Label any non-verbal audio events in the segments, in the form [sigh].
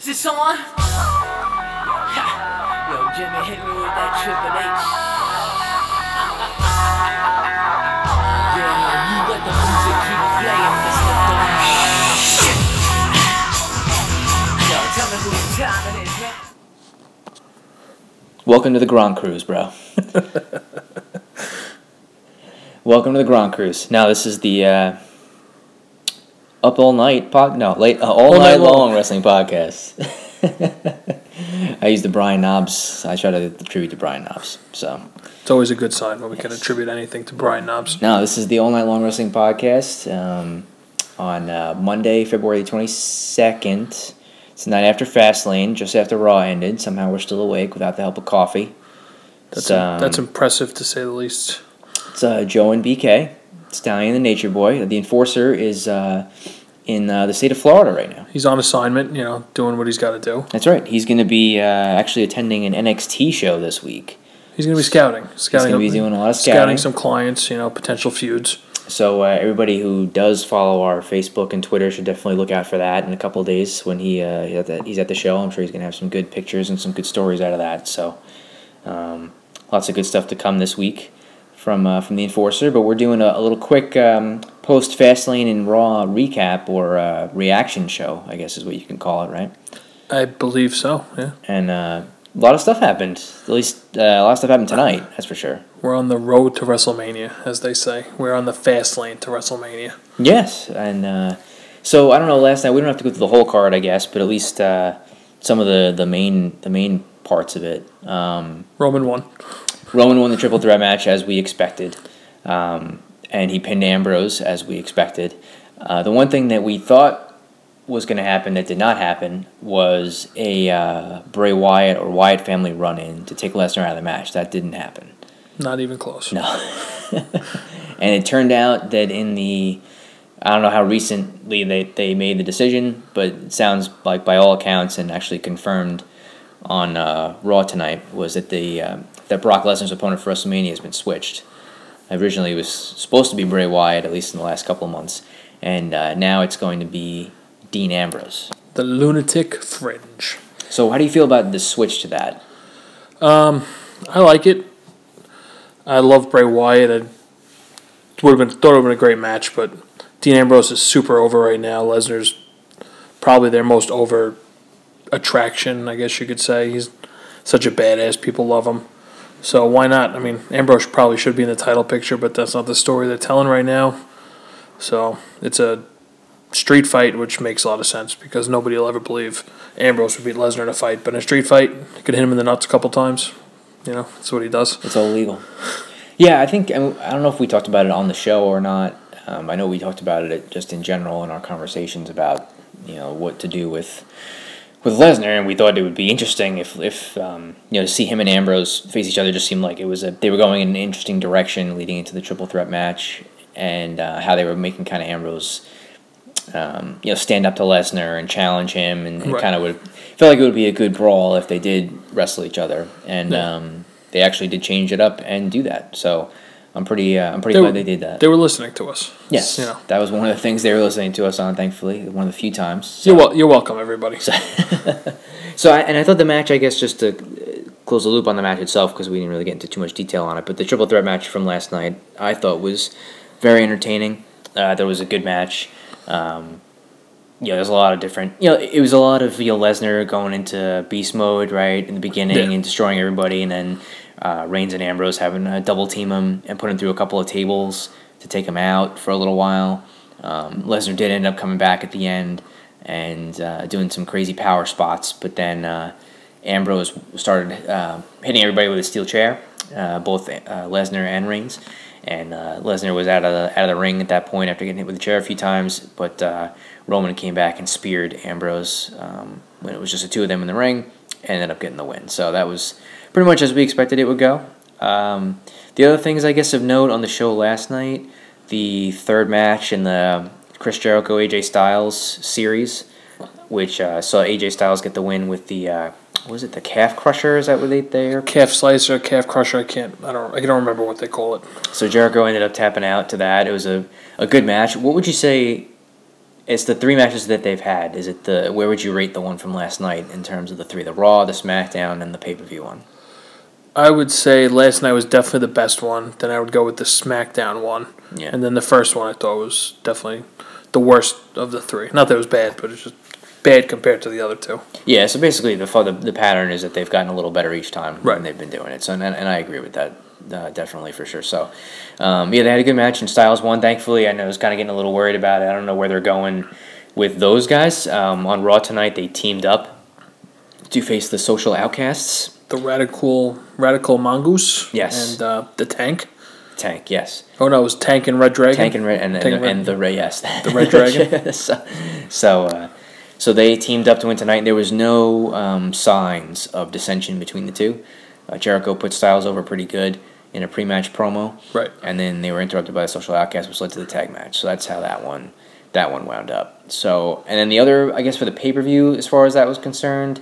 Is this on? Ha. Yo, Jimmy, hit me with that Triple H. Welcome to the Grand Cruise, bro. [laughs] Welcome to the Grand Cruise. Now this is the uh, up all night pod. No, late uh, all, All night night long. long wrestling podcast. [laughs] I use the Brian Knobbs. I try to attribute to Brian Knobbs. So It's always a good sign when we can attribute anything to Brian Knobbs. now this is the all night long wrestling podcast um, on uh, Monday, February twenty second. It's the night after Fastlane, just after Raw ended. Somehow we're still awake without the help of coffee. That's It's, um, that's impressive to say the least. It's uh, Joe and BK, Stallion the Nature Boy. The Enforcer is uh, in uh, the state of Florida right now. He's on assignment, you know, doing what he's got to do. That's right. He's going to be uh, actually attending an NXT show this week. He's going to be scouting. Scouting. He's gonna be doing a lot of scouting scouting. some clients, you know, potential feuds. So uh, everybody who does follow our Facebook and Twitter should definitely look out for that in a couple of days when he uh, he's, at the, he's at the show. I'm sure he's going to have some good pictures and some good stories out of that. So um, lots of good stuff to come this week from uh, from the Enforcer. But we're doing a, a little quick um, post Fastlane and Raw recap or uh, reaction show, I guess is what you can call it, right? I believe so. Yeah, And uh, a lot of stuff happened. At least uh, a lot of stuff happened tonight. That's for sure. we're on the road to WrestleMania, as they say. We're on the fast lane to WrestleMania. Yes, and uh, so I don't know. Last night we don't have to go through the whole card, I guess, but at least uh, some of the, the main the main parts of it. Um, Roman won. Roman won the triple threat match as we expected, um, and he pinned Ambrose as we expected. Uh, the one thing that we thought was going to happen that did not happen was a uh, Bray Wyatt or Wyatt family run in to take Lesnar out of the match. That didn't happen. Not even close. No. [laughs] and it turned out that in the I don't know how recently they, they made the decision, but it sounds like by all accounts and actually confirmed on uh, Raw tonight was that the uh, that Brock Lesnar's opponent for WrestleMania has been switched. Originally, it was supposed to be Bray Wyatt, at least in the last couple of months, and uh, now it's going to be Dean Ambrose. The lunatic fringe. So, how do you feel about the switch to that? Um, I like it. I love Bray Wyatt. I would have been thought it would have been a great match, but Dean Ambrose is super over right now. Lesnar's probably their most over attraction, I guess you could say. He's such a badass. People love him. So why not? I mean, Ambrose probably should be in the title picture, but that's not the story they're telling right now. So it's a street fight, which makes a lot of sense because nobody will ever believe Ambrose would beat Lesnar in a fight. But in a street fight, you could hit him in the nuts a couple times. You know, that's what he does. It's all legal. Yeah, I think I I don't know if we talked about it on the show or not. Um, I know we talked about it just in general in our conversations about you know what to do with with Lesnar, and we thought it would be interesting if if um, you know to see him and Ambrose face each other. Just seemed like it was a they were going in an interesting direction leading into the triple threat match, and uh, how they were making kind of Ambrose. Um, you know, stand up to Lesnar and challenge him, and, and Right. kind of would felt like it would be a good brawl if they did wrestle each other, and Yeah. um, they actually did change it up and do that. So I'm pretty, uh, I'm pretty They glad were- they did that. They were listening to us. yes, You know. that was one of the things they were listening to us on. Thankfully, one of the few times. You're, wel- you're welcome, everybody. [laughs] So, I, and I thought the match, I guess, just to uh, close the loop on the match itself, because we didn't really get into too much detail on it, but the triple threat match from last night, I thought was very entertaining. Uh, there was a good match. Um, yeah, there's a lot of different. You know, it was a lot of you know Lesnar going into beast mode right in the beginning Yeah. and destroying everybody, and then uh, Reigns and Ambrose having to double team him and put him through a couple of tables to take him out for a little while. Um, Lesnar did end up coming back at the end and uh, doing some crazy power spots, but then uh, Ambrose started uh, hitting everybody with a steel chair, uh, both uh, Lesnar and Reigns. And uh, Lesnar was out of the out of the ring at that point after getting hit with the chair a few times, but uh, Roman came back and speared Ambrose um, when it was just the two of them in the ring, and ended up getting the win. So that was pretty much as we expected it would go. Um, the other things I guess of note on the show last night, the third match in the Chris Jericho AJ Styles series, which uh, saw AJ Styles get the win with the uh, was it the calf crusher? Is that what they there? calf slicer, calf crusher. I can't. I don't. I don't remember what they call it. So Jericho ended up tapping out to that. It was a, a good match. What would you say it's the three matches that they've had. Is it the where would you rate the one from last night in terms of the three? The Raw, the SmackDown, and the pay per view one. I would say last night was definitely the best one. Then I would go with the SmackDown one. Yeah. And then the first one I thought was definitely the worst of the three. Not that it was bad, but it's just bad compared to the other two. Yeah, so basically the the, the pattern is that they've gotten a little better each time Right. when they've been doing it. So and, and I agree with that. Uh, definitely for sure. So, um, yeah, they had a good match and Styles won. Thankfully, I know I was kind of getting a little worried about it. I don't know where they're going with those guys. Um, on Raw tonight, they teamed up to face the Social Outcasts. The radical radical mongoose. Yes. And uh, the tank. Tank, yes. Oh no, it was Tank and Red Dragon. Tank and Red and, and, and Red- and the Red, yes, The Red Dragon? [laughs] so, so, uh, so they teamed up to win tonight. There was no um, signs of dissension between the two. Uh, Jericho put Styles over pretty good in a pre-match promo, Right. And then they were interrupted by the Social Outcast, which led to the tag match. So that's how that one, that one wound up. So, and then the other, I guess, for the pay-per-view, as far as that was concerned.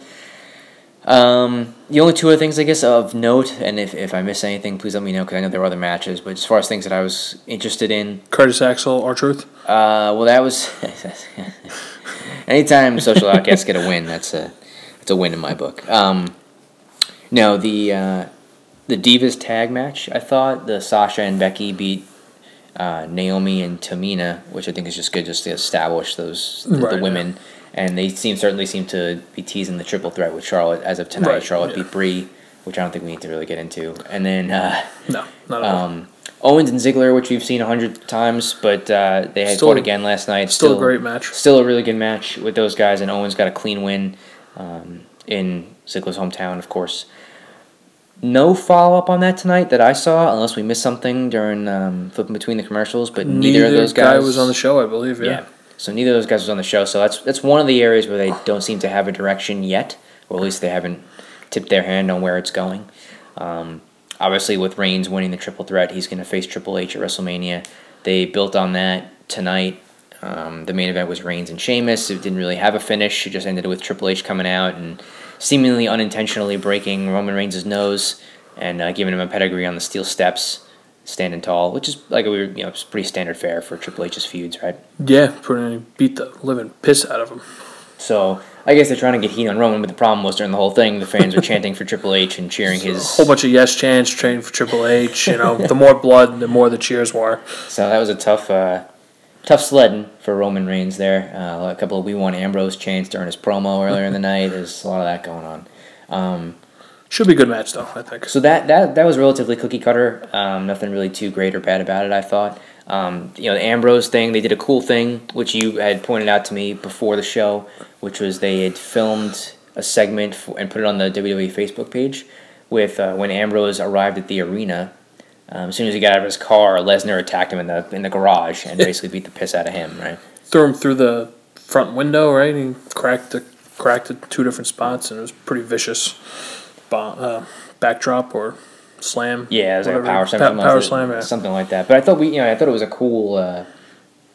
Um, the only two other things, I guess, of note, and if, if I miss anything, please let me know because I know there were other matches. But as far as things that I was interested in, Curtis Axel, R-Truth. uh, well, that was [laughs] anytime social outcasts get a win, that's a that's a win in my book. Um, no, the uh, the Divas tag match. I thought the Sasha and Becky beat uh, Naomi and Tamina, which I think is just good, just to establish those the, Right, the yeah. And they seem certainly seem to be teasing the triple threat with Charlotte as of tonight. Right, Charlotte yeah. beat Brie, which I don't think we need to really get into. And then. Uh, No, not at all. um, Owens and Ziggler, which we've seen a hundred times, but uh, they had Still- fought again last night. Still a great match. Still a really good match with those guys, and Owens got a clean win um, in Ziggler's hometown, of course. No follow up on that tonight that I saw, unless we missed something during um, flipping between the commercials. But neither, of those guys guy was on the show, I believe. Yeah. yeah. So neither of those guys was on the show. So that's that's one of the areas where they don't seem to have a direction yet, or at least they haven't tipped their hand on where it's going. Um, obviously, with Reigns winning the triple threat, he's going to face Triple H at WrestleMania. They built on that tonight. Um, the main event was Reigns and Sheamus. It didn't really have a finish. It just ended with Triple H coming out and seemingly unintentionally breaking Roman Reigns' nose and uh, giving him a pedigree on the steel steps, standing tall, which is like we were, you know, it's pretty standard fare for Triple H's feuds, right? Yeah, pretty beat the living piss out of him. So I guess they're trying to get heat on Roman, but the problem was during the whole thing, the fans were chanting for Triple H and cheering A his. whole bunch of yes chants, training for Triple H. You know, the more blood, the more the cheers were. So that was a tough, uh, tough sledding for Roman Reigns there. Uh, a couple of We Want Ambrose chants during his promo earlier in the night. There's a lot of that going on. Um, Should be a good match though, I think. so that, that that was relatively cookie cutter. Um, nothing really too great or bad about it. I thought. Um, you know, the Ambrose thing. They did a cool thing, which you had pointed out to me before the show, which was they had filmed a segment for, and put it on the WWE Facebook page with uh, when Ambrose arrived at the arena. Um, as soon as he got out of his car, Lesnar attacked him in the in the garage and [laughs] basically beat the piss out of him. Right. Threw him through the front window, right? He cracked the cracked it two different spots, and it was pretty vicious. Bomb, uh, backdrop or slam. Yeah, it was like a power slam, Pa- something, power like, slam. Yeah. something like that. But I thought we, you know, I thought it was a cool, uh,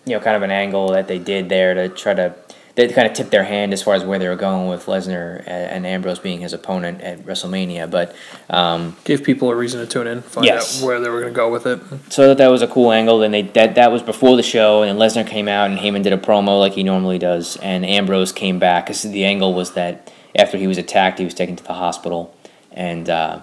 you know, kind of an angle that they did there to try to, they kind of tipped their hand as far as where they were going with Lesnar and, and Ambrose being his opponent at WrestleMania. But um, Gave people a reason to tune in, find Yes. out where they were going to go with it. so I thought that was a cool angle. Then they that that was before the show, and then Lesnar came out and Heyman did a promo like he normally does, and Ambrose came back because the angle was that after he was attacked, he was taken to the hospital, and uh,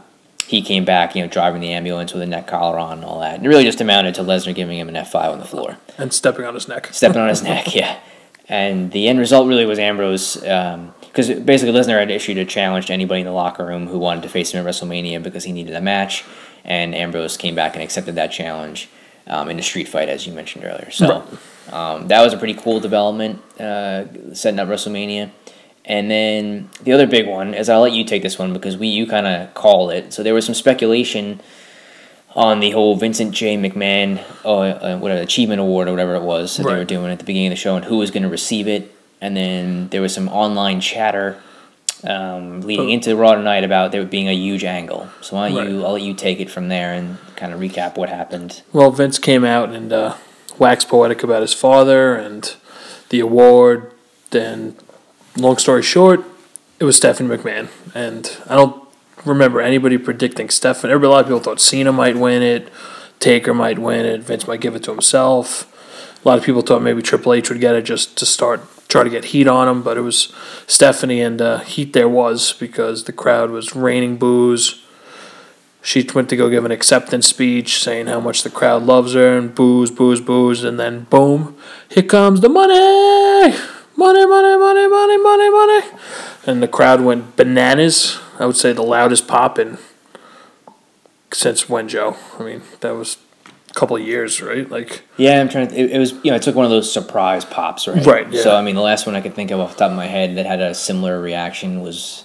he came back, you know, driving the ambulance with a neck collar on and all that. And it really just amounted to Lesnar giving him an F five on the floor, And stepping on his neck. stepping on his neck, [laughs] yeah. And the end result really was Ambrose, because basically Lesnar had issued a challenge to anybody in the locker room who wanted to face him at WrestleMania because he needed a match, and Ambrose came back and accepted that challenge um, in a street fight, as you mentioned earlier. So um, that was a pretty cool development, uh, setting up WrestleMania. And then the other big one is I'll let you take this one because we you kind of call it. So there was some speculation on the whole Vincent J. McMahon, uh, uh, whatever achievement award or whatever it was that they were doing at the beginning of the show, and who was going to receive it. And then there was some online chatter um, leading Oh. into Raw tonight about there being a huge angle. So why don't Right. you? I'll let you take it from there and kind of recap what happened. Well, Vince came out and uh, waxed poetic about his father and the award. Then, long story short, it was Stephanie McMahon. And I don't remember anybody predicting Stephanie. Everybody, a lot of people thought Cena might win it, Taker might win it, Vince might give it to himself. A lot of people thought maybe Triple H would get it just to start try to get heat on him, but it was Stephanie, and uh, heat there was because the crowd was raining boos. She went to go give an acceptance speech saying how much the crowd loves her, and boos, boos, boos, and then boom, here comes the money, money, money, money, money, money, money, and the crowd went bananas. I would say the loudest pop in since when, Joe? I mean, that was a couple of years, right? Like, Yeah, I'm trying to. It, it was you know, it took one of those surprise pops, right? Right, yeah. So I mean, the last one I could think of off the top of my head that had a similar reaction was,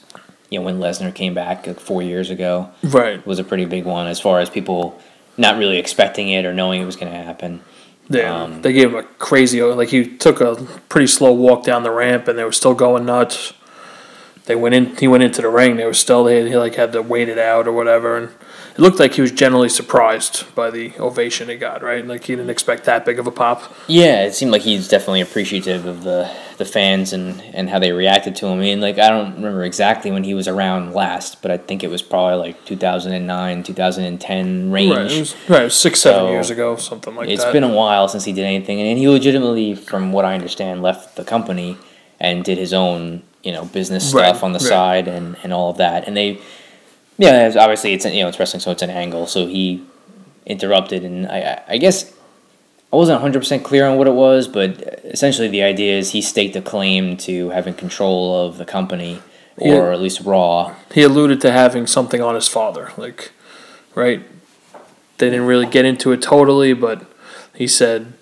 you know, when Lesnar came back like four years ago. right. Was a pretty big one as far as people not really expecting it or knowing it was going to happen. Yeah, Um, they gave him a crazy. Like he took a pretty slow walk down the ramp, and they were still going nuts. They went in. He went into the ring. They were still. They he like had to wait it out or whatever, and it looked like he was generally surprised by the ovation he got. Right, like he didn't expect that big of a pop. Yeah, it seemed like he's definitely appreciative of the the fans and and how they reacted to him. I mean, like I don't remember exactly when he was around last, but I think it was probably like 2009, 2010 range. Right, it was, right, it was six, seven years ago, something like It's that. It's been a while since he did anything, and he legitimately, from what I understand, left the company and did his own, you know, business Right, stuff on the right. side and, and all of that. And they, yeah, obviously it's you know it's wrestling, so it's an angle. So he interrupted, and I- I guess I wasn't hundred percent clear on what it was, but essentially the idea is he staked a claim to having control of the company, or at least Raw. he alluded to having something on his father, like, right? They didn't really get into it totally, but he said,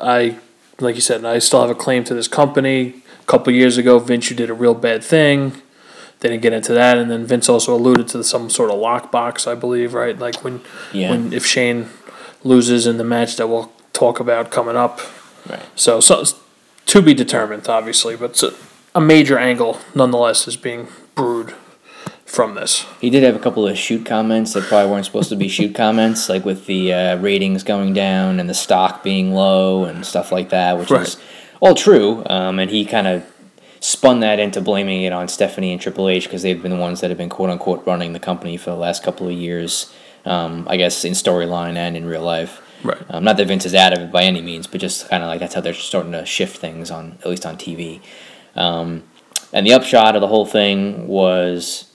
"I, like you said, I still have a claim to this company." A couple years ago, Vince, you did a real bad thing. They didn't get into that, and then Vince also alluded to some sort of lockbox, I believe, right? Like when, Yeah. when if Shane loses in the match that we'll talk about coming up. Right. So, so to be determined, obviously, but a, a major angle nonetheless is being brewed from this. He did have a couple of shoot comments that probably weren't supposed to be shoot comments, like with the uh, ratings going down and the stock being low and stuff like that, which Right. is all true. Um, and he kind of spun that into blaming it on Stephanie and Triple H because they've been the ones that have been quote unquote running the company for the last couple of years. Um, I guess in storyline and in real life. Right. Um, not that Vince is out of it by any means, but just kind of like that's how they're starting to shift things on at least on TV. Um, and the upshot of the whole thing was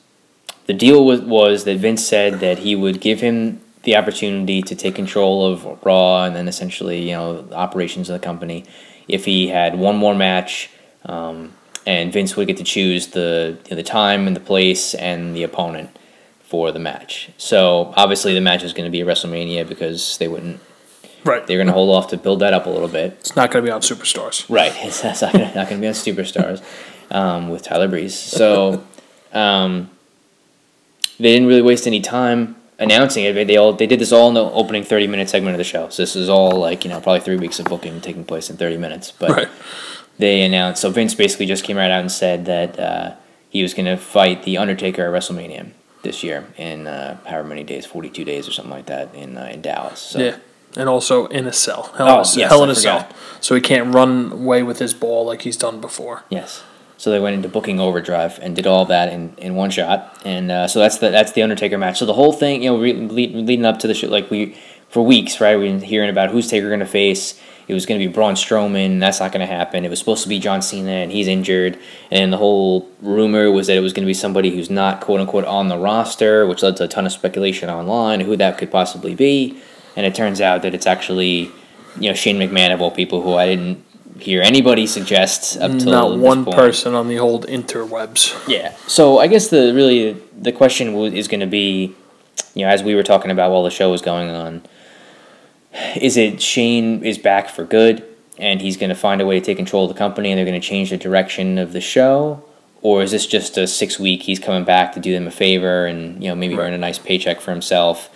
the deal was, was that Vince said that he would give him the opportunity to take control of Raw and then essentially, you know, operations of the company if he had one more match. Um, and Vince would get to choose the you know, the time and the place and the opponent for the match. So obviously the match is going to be WrestleMania because they wouldn't Right. they're going to hold off to build that up a little bit. It's not going to be on Superstars. Right. [laughs] It's not not going to be on Superstars um, with Tyler Breeze. So um, they didn't really waste any time announcing it. They all they did this all in the opening thirty minute segment of the show. So this is all like you know probably three weeks of booking taking place in thirty minutes. But Right. they announced. So Vince basically just came right out and said that uh, he was going to fight the Undertaker at WrestleMania this year in uh, however many days, forty two days or something like that in uh, in Dallas. So Yeah. And also in a cell. Hell, Oh, in, a, cell. yes, Hell in a cell. So he can't run away with his ball like he's done before. Yes. So they went into booking overdrive and did all that in, in one shot, and uh, so that's the that's the Undertaker match. So the whole thing, you know, re- lead, leading up to the show, like we for weeks, right? We've been hearing about who's Taker going to face. It was going to be Braun Strowman. That's not going to happen. It was supposed to be John Cena, and he's injured. And the whole rumor was that it was going to be somebody who's not quote unquote on the roster, which led to a ton of speculation online who that could possibly be. And it turns out that it's actually, you know, Shane McMahon of all people, who I didn't hear anybody suggest up till Not one point. person on the old interwebs. Yeah. So I guess the really the question is going to be, you know, as we were talking about while the show was going on, is it Shane is back for good and he's going to find a way to take control of the company and they're going to change the direction of the show, or is this just a six week he's coming back to do them a favor and you know maybe Right. earn a nice paycheck for himself?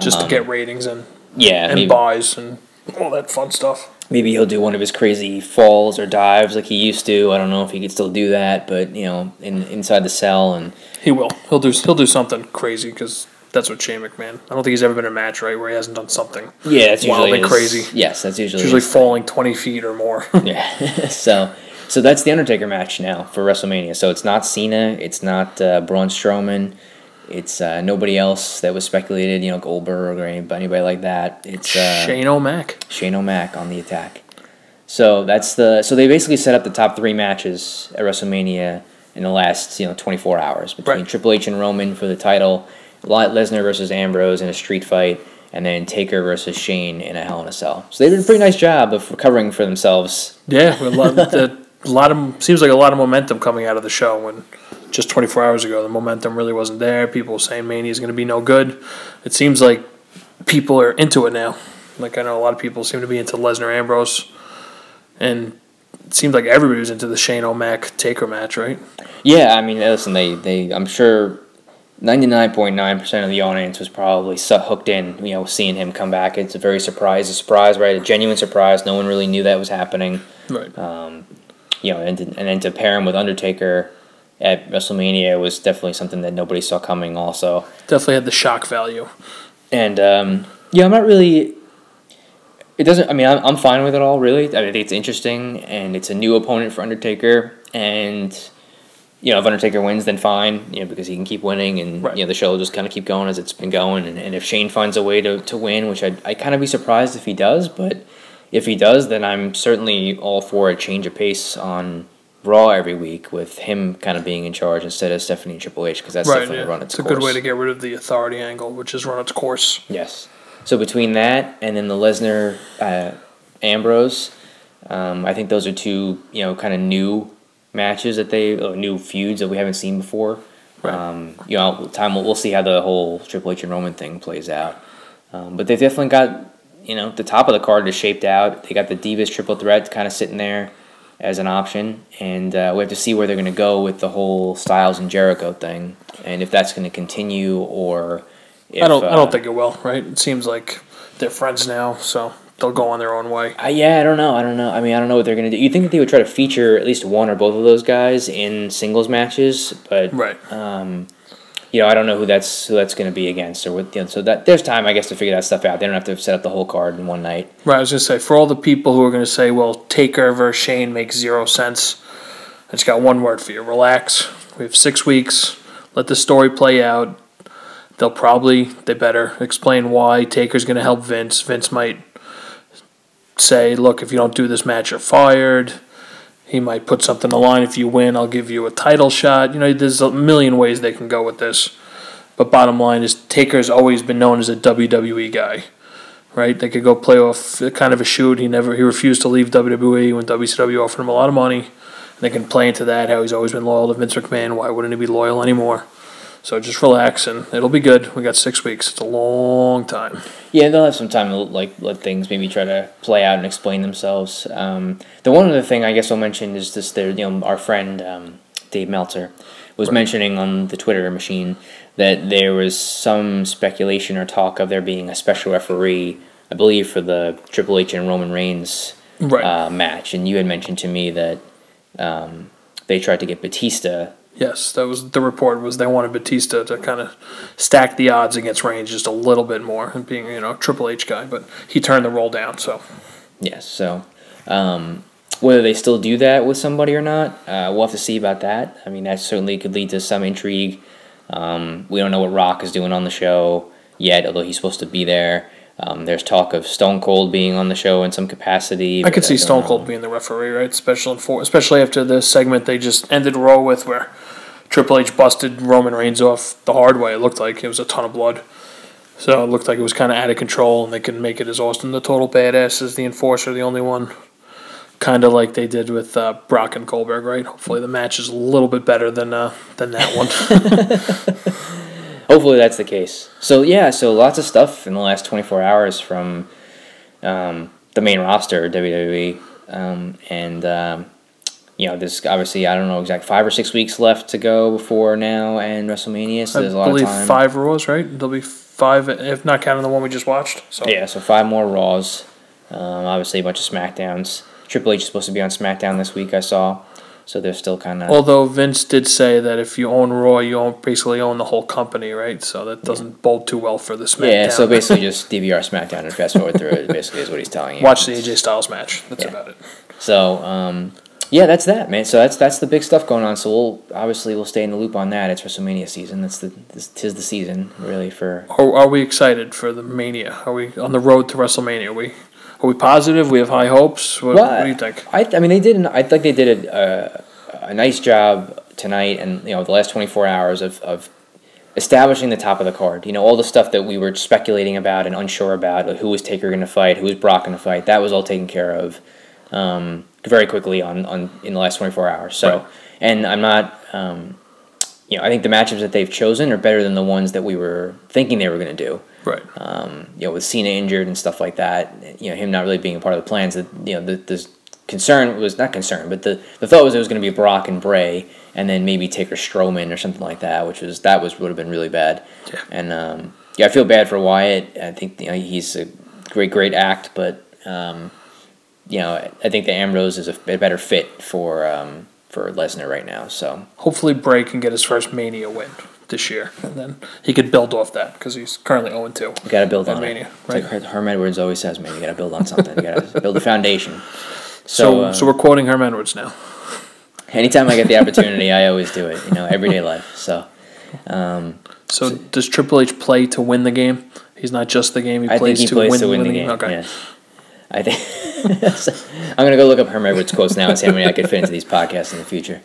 Just Um, to get ratings and, yeah, and maybe, buys and all that fun stuff. maybe he'll do one of his crazy falls or dives like he used to. I don't know if he could still do that, but you know, in inside the cell and He will. He'll do. He'll do something crazy because that's what Shane McMahon. I don't think he's ever been in a match right where he hasn't done something. Yeah, it's usually his- crazy. Yes, that's usually It's usually his- falling twenty feet or more. [laughs] yeah. [laughs] so so that's the Undertaker match now for WrestleMania. So it's not Cena, it's not uh, Braun Strowman, it's uh, nobody else that was speculated. You know, Goldberg or anybody, like that. It's uh, Shane O'Mac. Shane O'Mac on the attack. So that's the so they basically set up the top three matches at WrestleMania in the last you know 24 hours between Right. Triple H and Roman for the title, Lesnar versus Ambrose in a street fight, and then Taker versus Shane in a Hell in a Cell. So they did a pretty nice job of recovering for themselves. Yeah, a lot, the, a [laughs] lot of seems like a lot of momentum coming out of the show when just 24 hours ago the momentum really wasn't there. People were saying Mania is going to be no good. It seems like people are into it now. Like I know a lot of people seem to be into Lesnar Ambrose, and it seems like everybody was into the Shane O'Mac Taker match, right? Yeah, I mean, listen, they they I'm sure. 99.9% of the audience was probably so hooked in, you know, seeing him come back. It's a very surprise, a surprise, right? A genuine surprise. No one really knew that was happening. Right. Um, you know, and, and then to pair him with Undertaker at WrestleMania was definitely something that nobody saw coming. Also, Definitely had the shock value. and um, yeah, I'm not really. It doesn't. I mean, I'm, I'm fine with it all. Really, I, mean, I think it's interesting, and it's a new opponent for Undertaker, and you know, if Undertaker wins, then fine. You know, because he can keep winning, and Right. you know, the show will just kind of keep going as it's been going. And, and if Shane finds a way to, to win, which I'd I kind of be surprised if he does, but if he does, then I'm certainly all for a change of pace on Raw every week with him kind of being in charge instead of Stephanie and Triple H because that's Right. definitely Yeah. run its, It's a course. good way to get rid of the authority angle, which has run its course. Yes. So between that and then the Lesnar uh, Ambrose, um, I think those are two you know kind of new matches that they uh, new feuds that we haven't seen before. Right. Um, you know, time we'll, we'll see how the whole Triple H and Roman thing plays out. Um, but they've definitely got you know the top of the card is shaped out. They got the Divas triple threat kind of sitting there as an option, and uh, we have to see where they're going to go with the whole Styles and Jericho thing, and if that's going to continue or. If, I don't. I uh, don't think it will. Right. It seems like they're friends now, so they'll go on their own way. Uh, yeah, I don't know. I don't know. I mean, I don't know what they're gonna do. You think that they would try to feature at least one or both of those guys in singles matches, but Right. um, you know, I don't know who that's who that's gonna be against or what. You know, so that there's time, I guess, to figure that stuff out. They don't have to set up the whole card in one night. Right, I was gonna say for all the people who are gonna say, "Well, Taker versus Shane makes zero sense," I just got one word for you: relax. We have six weeks. Let the story play out. They'll probably they better explain why Taker's gonna help Vince. Vince might say, "Look, if you don't do this match, you're fired." He might put something the line. If you win, I'll give you a title shot. You know, there's a million ways they can go with this. But bottom line is, Taker's always been known as a WWE guy right? They could go play off kind of a shoot. He never he refused to leave WWE when WCW offered him a lot of money. They can play into that how he's always been loyal to Vince McMahon. Why wouldn't he be loyal anymore? So just relax and it'll be good. We got six weeks. It's a long time. Yeah, they'll have some time to like let things maybe try to play out and explain themselves. Um, the one other thing I guess I'll mention is this: there, you know, our friend um, Dave Meltzer was mentioning on the Twitter machine that there was some speculation or talk of there being a special referee, I believe, for the Triple H and Roman Reigns Right. uh, match, and you had mentioned to me that um, they tried to get Batista. yes, that was the report. Was they wanted Batista to kind of stack the odds against Reigns just a little bit more, and being you know Triple H guy, but he turned the role down. So Yes, so um, whether they still do that with somebody or not, uh, we'll have to see about that. I mean, that certainly could lead to some intrigue. Um, we don't know what Rock is doing on the show yet, although he's supposed to be there. Um, there's talk of Stone Cold being on the show in some capacity. I could see don't Stone know. Cold being the referee, right? Especially for especially after the segment they just ended Raw with, where Triple H busted Roman Reigns off the hard way. It looked like it was a ton of blood, so it looked like it was kind of out of control, and they can make it as Austin the total badass as the enforcer, the only one. Kind of like they did with uh, Brock and Goldberg, right? Hopefully the match is a little bit better than uh, than that one. [laughs] [laughs] Hopefully that's the case. So yeah, so lots of stuff in the last 24 hours from um, the main roster WWE, um, and um, you know, there's obviously I don't know exact five or six weeks left to go before now and WrestleMania. So there's a lot of time. five Raws, right? There'll be five, if not counting the one we just watched. So Yeah, so five more Raws. Um, obviously a bunch of Smackdowns. Triple H is supposed to be on SmackDown this week. I saw, so they're still kind of. Although Vince did say that if you own Raw, you own basically own the whole company, right? So that doesn't bode too well for the SmackDown. yeah, so basically just DVR SmackDown and fast forward through it. Basically, is what he's telling you. watch the AJ Styles match. That's Yeah. about it. So, um, yeah, that's that, man. So that's that's the big stuff going on. So we'll obviously we'll stay in the loop on that. It's WrestleMania season. That's the this, tis the season really for. Are, are we excited for the Mania? Are we on the road to WrestleMania? Are we Are we positive? We have high hopes. What, what do you think? I, I mean, they did. I think they did a, a, a nice job tonight, and you know, the last twenty four hours of, of establishing the top of the card. You know, all the stuff that we were speculating about and unsure about, like who was Taker going to fight, who was Brock going to fight. That was all taken care of um, very quickly on, on in the last twenty four hours. So, Right. and I'm not. Um, you know, I think the matchups that they've chosen are better than the ones that we were thinking they were going to do Right. um, you know, with Cena injured and stuff like that, you know, him not really being a part of the plans. That you know, the, the concern was not concern, but the, the thought was it was going to be Brock and Bray, and then maybe Taker Strowman or something like that, which was that was would have been really bad. Yeah. And um, yeah, I feel bad for Wyatt. I think you know he's a great great act, but um, you know, I think the Ambrose is a, a better fit for um, for Lesnar right now. So Hopefully, Bray can get his first Mania win this year, and then he could build off that because he's currently 0 2. you got to build on Mania, it. It's like right. Herm Edwards always says, man, you got to build on something. You got to build a foundation. [laughs] So, So, uh, so we're quoting Herm Edwards now. anytime I get the [laughs] opportunity, I always do it. You know, everyday life. So, um, So, does Triple H play to win the game? He's not just the game; he I plays he to plays win, to win the win game. Okay. Yeah. I think so, [laughs] I'm gonna go look up Herm Edwards quotes now and see how many I could fit into these podcasts in the future.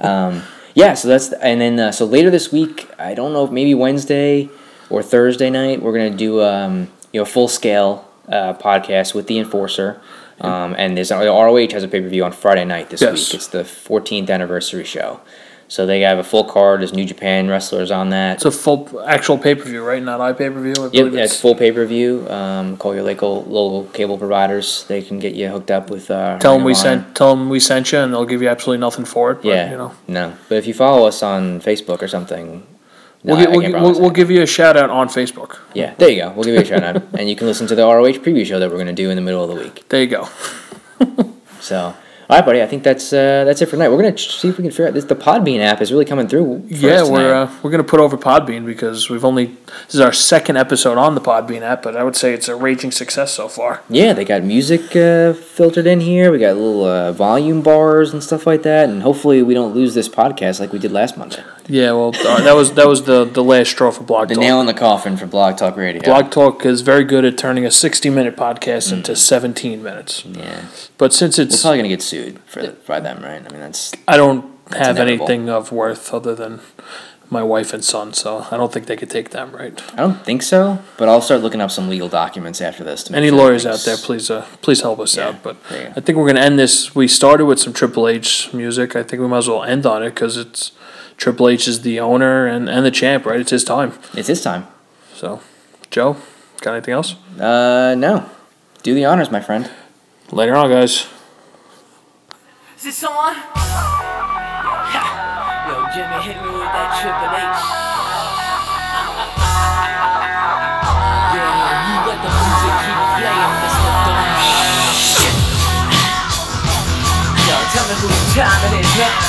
Um, yeah, so that's and then uh, so later this week, I don't know if maybe Wednesday or Thursday night, we're gonna do um, you know full scale uh, podcast with the Enforcer. Um, and there's ROH has a pay per view on Friday night this Yes. week. It's the 14th anniversary show, so they have a full card. There's New Japan wrestlers on that. It's a full actual pay per view, right? Not i pay per view. Yeah, it's full pay per view. Um, call your local local cable providers. They can get you hooked up with. Uh, Tell them we sent. Tell them we sent you, and they'll give you absolutely nothing for it. But, Yeah, you know, no, but if you follow us on Facebook or something, we'll, gi- I we'll, we'll, we'll give you a shout out on Facebook. Yeah, there you go. We'll give you a shout out, [laughs] and you can listen to the ROH preview show that we're going to do in the middle of the week. There you go. [laughs] So, all right, buddy. I think that's uh, that's it for tonight. We're going to see if we can figure out this. The Podbean app is really coming through. Yeah, we're uh, we're gonna put over Podbean because we've only this is our second episode on the Podbean app, but I would say it's a raging success so far. Yeah, they got music uh, filtered in here. We got little uh, volume bars and stuff like that, and hopefully we don't lose this podcast like we did last Monday. Yeah, well, uh, that was that was the the last straw for Blog The Talk. nail in the coffin for Blog Talk Radio. Blog Talk is very good at turning a sixty minute podcast into seventeen minutes. Yeah, But since we're it's probably gonna get sued for by them, right? I mean, that's I don't have inevitable. anything of worth other than my wife and son, so I don't think they could take them right. I don't think so, but I'll start looking up some legal documents after this. To make Any sure lawyers out everything's- there, please, uh, please help us Yeah, out. But there you go. I think we're gonna end this. We started with some Triple H music. I think we might as well end on it because it's Triple H is the owner and, and the champ, right? It's his time. It's his time. So, Joe, got anything else? Uh, no. Do the honors, my friend. Later on, guys. Is this on? Ha. Yo, Jimmy, hit me with that Triple H. Yeah, you let the music keep playing, Mr. Dumb Shit. Yo, tell me whose time it is now.